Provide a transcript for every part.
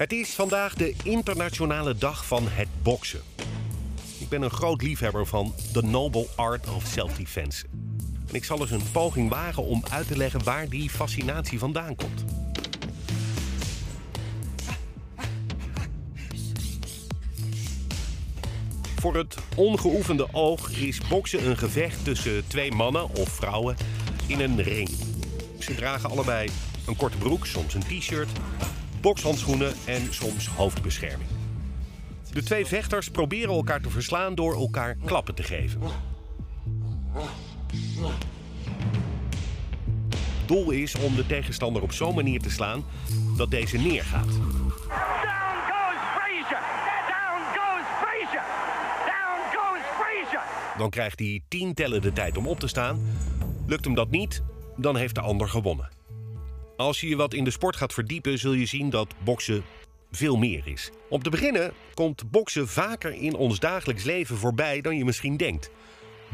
Het is vandaag de internationale dag van het boksen. Ik ben een groot liefhebber van The Noble Art of Self-Defense. En ik zal eens een poging wagen om uit te leggen waar die fascinatie vandaan komt. Voor het ongeoefende oog is boksen een gevecht tussen twee mannen of vrouwen in een ring. Ze dragen allebei een korte broek, soms een t-shirt, bokshandschoenen en soms hoofdbescherming. De twee vechters proberen elkaar te verslaan door elkaar klappen te geven. Doel is om de tegenstander op zo'n manier te slaan dat deze neergaat. Down goes Frazier! Down goes Frazier! Down goes Frazier! Dan krijgt hij tien tellen de tijd om op te staan. Lukt hem dat niet, dan heeft de ander gewonnen. Als je je wat in de sport gaat verdiepen, zul je zien dat boksen veel meer is. Om te beginnen komt boksen vaker in ons dagelijks leven voorbij dan je misschien denkt.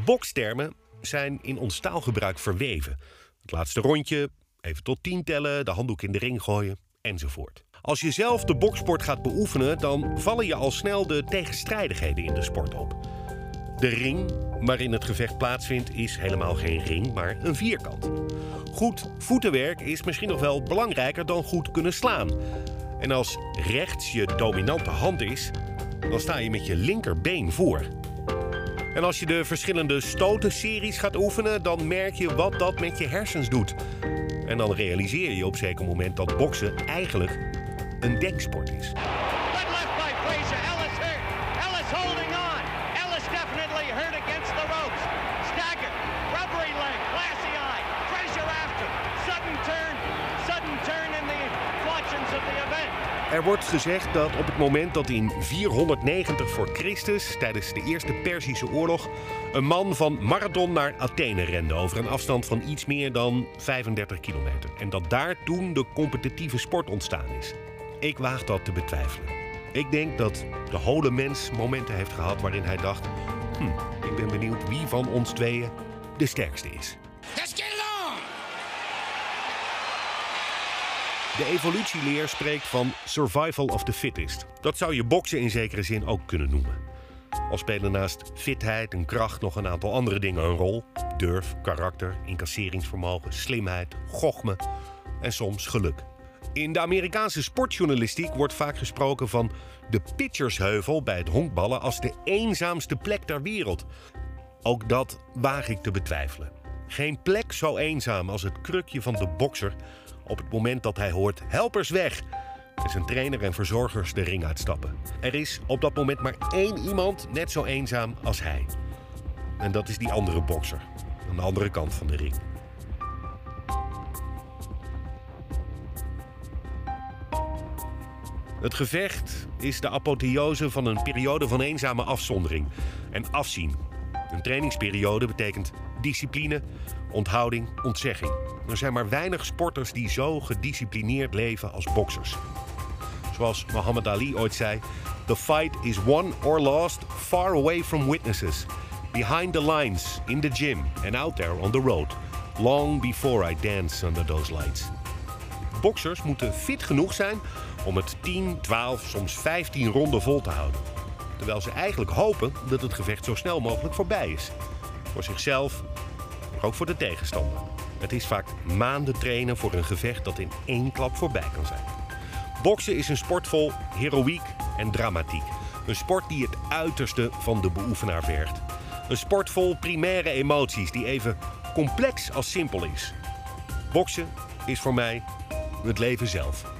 Bokstermen zijn in ons taalgebruik verweven. Het laatste rondje, even tot tien tellen, de handdoek in de ring gooien, enzovoort. Als je zelf de boksport gaat beoefenen, dan vallen je al snel de tegenstrijdigheden in de sport op. De ring waarin het gevecht plaatsvindt is helemaal geen ring, maar een vierkant. Goed voetenwerk is misschien nog wel belangrijker dan goed kunnen slaan. En als rechts je dominante hand is, dan sta je met je linkerbeen voor. En als je de verschillende stotenseries gaat oefenen, dan merk je wat dat met je hersens doet. En dan realiseer je op zeker moment dat boksen eigenlijk een denksport is. Er wordt gezegd dat op het moment dat in 490 voor Christus, tijdens de Eerste Perzische Oorlog, een man van Marathon naar Athene rende over een afstand van iets meer dan 35 kilometer. En dat daar toen de competitieve sport ontstaan is. Ik waag dat te betwijfelen. Ik denk dat de hele mens momenten heeft gehad waarin hij dacht: hm, ik ben benieuwd wie van ons tweeën de sterkste is it on! De evolutieleer spreekt van survival of the fittest. Dat zou je boksen in zekere zin ook kunnen noemen. Al spelen naast fitheid en kracht nog een aantal andere dingen een rol. Durf, karakter, incasseringsvermogen, slimheid, gochme en soms geluk. In de Amerikaanse sportjournalistiek wordt vaak gesproken van de pitchersheuvel bij het honkballen als de eenzaamste plek ter wereld. Ook dat waag ik te betwijfelen. Geen plek zo eenzaam als het krukje van de bokser op het moment dat hij hoort helpers weg en zijn trainer en verzorgers de ring uitstappen. Er is op dat moment maar één iemand net zo eenzaam als hij. En dat is die andere bokser aan de andere kant van de ring. Het gevecht is de apotheose van een periode van eenzame afzondering en afzien. Een trainingsperiode betekent discipline, onthouding, ontzegging. Er zijn maar weinig sporters die zo gedisciplineerd leven als boksers. Zoals Muhammad Ali ooit zei: The fight is won or lost far away from witnesses, behind the lines, in the gym and out there on the road, long before I dance under those lights. Boksers moeten fit genoeg zijn om het 10, 12, soms 15 ronden vol te houden. Terwijl ze eigenlijk hopen dat het gevecht zo snel mogelijk voorbij is. Voor zichzelf, maar ook voor de tegenstander. Het is vaak maanden trainen voor een gevecht dat in één klap voorbij kan zijn. Boksen is een sport vol heroïek en dramatiek. Een sport die het uiterste van de beoefenaar vergt. Een sport vol primaire emoties die even complex als simpel is. Boksen is voor mij het leven zelf.